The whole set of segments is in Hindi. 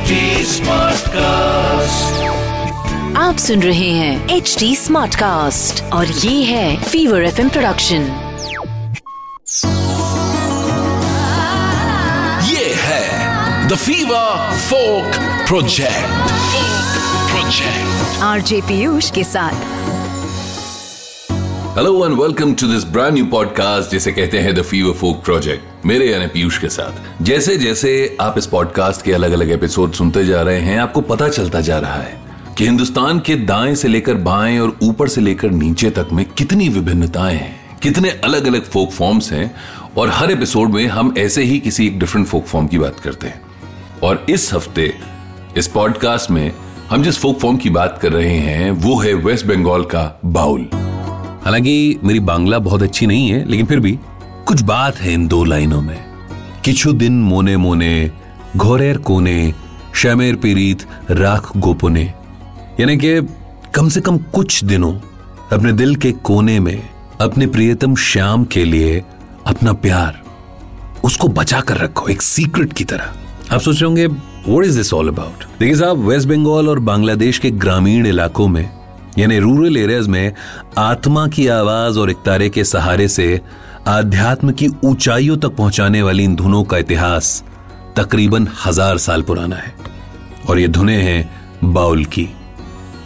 HD Smartcast. आप सुन रहे हैं एच डी स्मार्ट कास्ट और ये है फीवर एफ़ प्रोडक्शन ये है the Fever Folk Project project RJ Piyush के साथ। Hello and welcome to this brand new podcast जिसे कहते हैं द फीवर फोक प्रोजेक्ट मेरे यानी पीयूष के साथ। जैसे जैसे आप इस पॉडकास्ट के अलग अलग एपिसोड सुनते जा रहे हैं, आपको पता चलता जा रहा है कि हिंदुस्तान के दाएँ से लेकर बाएँ और ऊपर से लेकर नीचे तक में कितनी विभिन्नताएँ हैं, कितने अलग अलग फोक फॉर्म्स हैं, और हर एपिसोड में हम ऐसे ही किसी एक डिफरेंट फोक फॉर्म की बात करते हैं। और इस हफ़्ते, इस पॉडकास्ट में हम जिस फोक फॉर्म की बात कर रहे हैं, वो है वेस्ट बंगाल का बाउल। हालाँकि मेरी बांग्ला बहुत अच्छी नहीं है, लेकिन फिर भी कुछ बात है इन दो लाइनों में। किछु दिन मोने मोने, घोरेर कोने, शमेर पीरीत राख गोपुने। यानी कि कम से कम कुछ दिनों अपने दिल के कोने में, अपने प्रियतम श्याम के लिए अपना प्यार, उसको बचा कर रखो, एक सीक्रेट की तरह। आप सोच रहे होंगे what is this all about देखिए साहब वेस्ट बंगाल और बांग्लादेश के ग्रामीण इलाकों में, यानी रूरल एरियाज़ में, आत्मा की आवाज़ और इकतारे के सहारे से आध्यात्म की ऊंचाइयों तक पहुँचाने वाली इन धुनों का इतिहास तकरीबन हज़ार साल पुराना है। और ये धुने हैं बाउल की।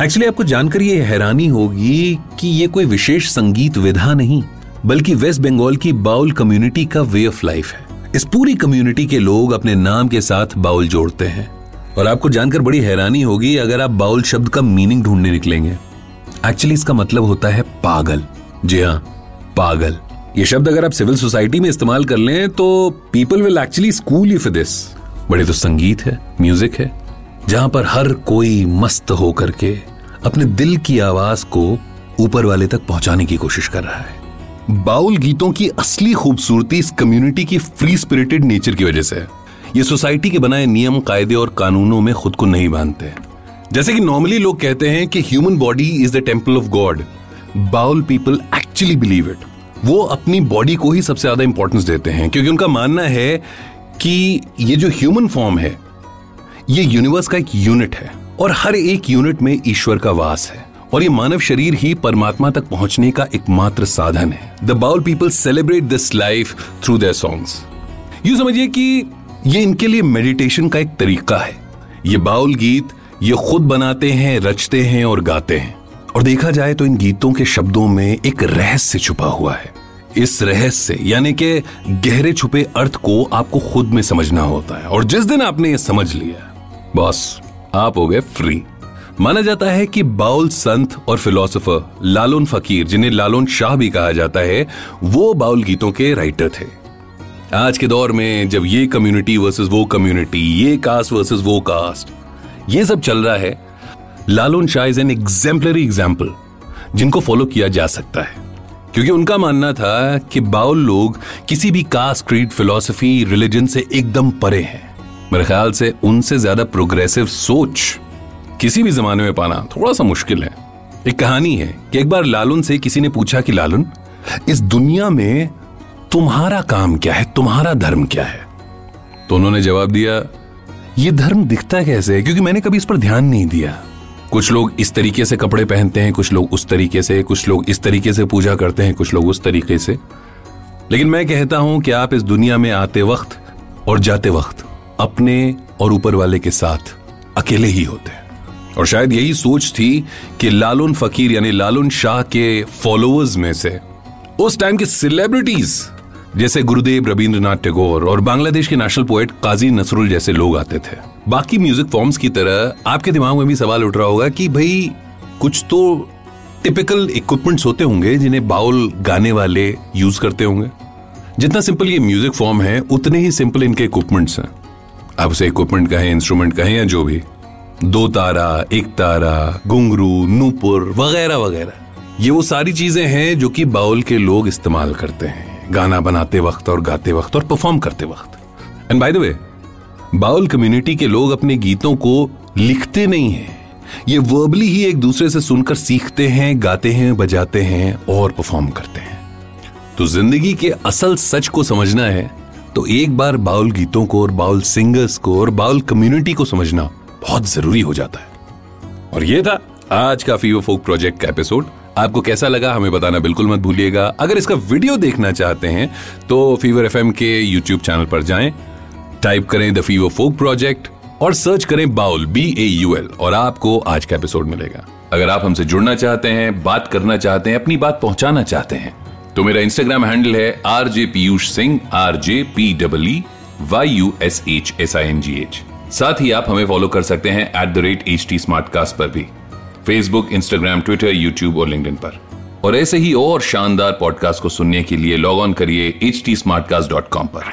एक्चुअली आपको जानकर ये हैरानी होगी कि ये कोई विशेष संगीत विधा नहीं, बल्कि वेस्ट बंगाल की बाउल कम्युनिटी का वे ऑफ़ लाइफ है। इस पूरी कम्युनिटी के लोग अपने नाम के साथ बाउल जोड़ते हैं। और आपको जानकर बड़ी हैरानी होगी अगर आप बाउल शब्द का मीनिंग ढूँढने निकलेंगे। एक्चुअली इसका मतलब होता है पागल। जी हाँ पागल। ये शब्द अगर आप सिविल सोसाइटी में इस्तेमाल कर लें तो people will actually school you for this बड़े तो संगीत है म्यूज़िक है, जहाँ पर हर कोई मस्त होकर के अपने दिल की आवाज़ को ऊपर वाले तक पहुँचाने की कोशिश कर रहा है। बाउल गीतों की असली खूबसूरती इस कम्युनिटी की फ्री स्पिरिटेड नेचर की वजह से है। ये सोसाइटी के बनाए नियम, कायदे और कानूनों में खुद को नहीं बांधते जैसे कि नॉर्मली लोग कहते हैं कि human body is the temple of God Baul people actually believe it वो अपनी बॉडी को ही सबसे ज़्यादा इंपॉर्टेंस देते हैं, क्योंकि उनका मानना है कि ये जो ह्यूमन फॉर्म है, ये यूनिवर्स का एक यूनिट है, और हर एक यूनिट में ईश्वर का वास है, और ये मानव शरीर ही परमात्मा तक पहुँचने का एकमात्र साधन है। The Baul people celebrate this life through their songs यूँ समझिए कि ये इनके लिए मेडिटेशन का एक तरीका है। ये बाउल गीत ये खुद बनाते हैं, रचते हैं और गाते हैं। और देखा जाए तो इन गीतों के शब्दों में एक रहस्य छुपा हुआ है। इस रहस्य, यानी कि गहरे छुपे अर्थ को आपको खुद में समझना होता है। और जिस दिन आपने ये समझ लिया, बॉस, आप हो गए फ्री माना जाता है कि बाउल संत और फिलोसोफर लालोन फकीर, जिन्हें लालोन शाह भी कहा जाता है, वो बाउल गीतों के राइटर थे। आज के दौर में जब ये कम्युनिटी वर्सेस वो कम्युनिटी ये कास्ट वर्सेस वो कास्ट ये सब चल रहा है Lalon Shah is an exemplary example जिनको फॉलो किया जा सकता है। क्योंकि उनका मानना था कि बाउल लोग किसी भी कास्ट क्रीड फिलोसफी रिलीजन से एकदम परे हैं। मेरे ख्याल से उनसे ज़्यादा प्रोग्रेसिव सोच किसी भी जमाने में पाना थोड़ा सा मुश्किल है। एक कहानी है कि एक बार लालून से किसी ने पूछा कि लालून, इस दुनिया में तुम्हारा काम क्या है? तुम्हारा धर्म क्या है? तो उन्होंने जवाब दिया, ये धर्म दिखता कैसे है? क्योंकि मैंने कभी इस पर ध्यान नहीं दिया। कुछ लोग इस तरीके से कपड़े पहनते हैं, कुछ लोग उस तरीके से, कुछ लोग इस तरीके से पूजा करते हैं, कुछ लोग उस तरीके से। लेकिन मैं कहता हूँ कि आप इस दुनिया में आते वक्त और जाते वक्त अपने और ऊपर वाले के साथ अकेले ही होते हैं। और शायद यही सोच थी कि लालून फकीर, यानी लालून शाह के फॉलोअर्स में से, उस टाइम के सेलिब्रिटीज जैसे गुरुदेव रविंद्रनाथ टैगोर और बांग्लादेश के नेशनल पोएट काजी नसरुल जैसे लोग आते थे। बाकी म्यूज़िक फॉर्म्स की तरह आपके दिमाग में भी सवाल उठ रहा होगा कि भाई, कुछ तो टिपिकल इक्विपमेंट्स होते होंगे जिन्हें बाउल गाने वाले यूज़ करते होंगे। जितना सिंपल ये म्यूज़िक फॉर्म है, उतने ही सिंपल इनके इक्विपमेंट्स हैं। आप उसे इक्विपमेंट कहें इंस्ट्रूमेंट कहें या जो भी। दो तारा, एक तारा घुंगरू नूपुर, वगैरह वगैरह। ये वो सारी चीज़ें हैं जो कि बाउल के लोग इस्तेमाल करते हैं। गाना बनाते वक्त और गाते वक्त और परफॉर्म करते वक्त। And by the way Baul community के लोग अपने गीतों को लिखते नहीं हैं। ये वर्बली ही एक दूसरे से सुनकर सीखते हैं, गाते हैं, बजाते हैं और परफॉर्म करते हैं। तो ज़िंदगी के असल सच को समझना है तो एक बार बाउल गीतों को और बाउल सिंगर्स को और बाउल कम्युनिटी को समझना बहुत ज़रूरी हो जाता है। और ये था आज का फीवर फोक प्रोजेक्ट का एपिसोड आपको कैसा लगा हमें बताना बिल्कुल मत भूलिएगा। अगर इसका वीडियो देखना चाहते हैं तो फीवर एफएम के यूट्यूब चैनल पर जाएँ। टाइप करें द फीवर फोक प्रोजेक्ट और सर्च करें Baul B A U L और आपको आज का एपिसोड मिलेगा। अगर आप हमसे जुड़ना चाहते हैं, बात करना चाहते हैं, अपनी बात पहुंचाना चाहते हैं तो मेरा इंस्टाग्राम हैंडल है R J Piyush Singh R J P W Y U S H S I N G H साथ ही आप हमें फॉलो कर सकते हैं at the rate H T Smartcast पर भी। फेसबुक इंस्टाग्राम ट्विटर यूट्यूब और लिंक पर। और ऐसे ही और शानदार पॉडकास्ट को सुनने के लिए लॉग ऑन करिए H T Smartcast dot com पर।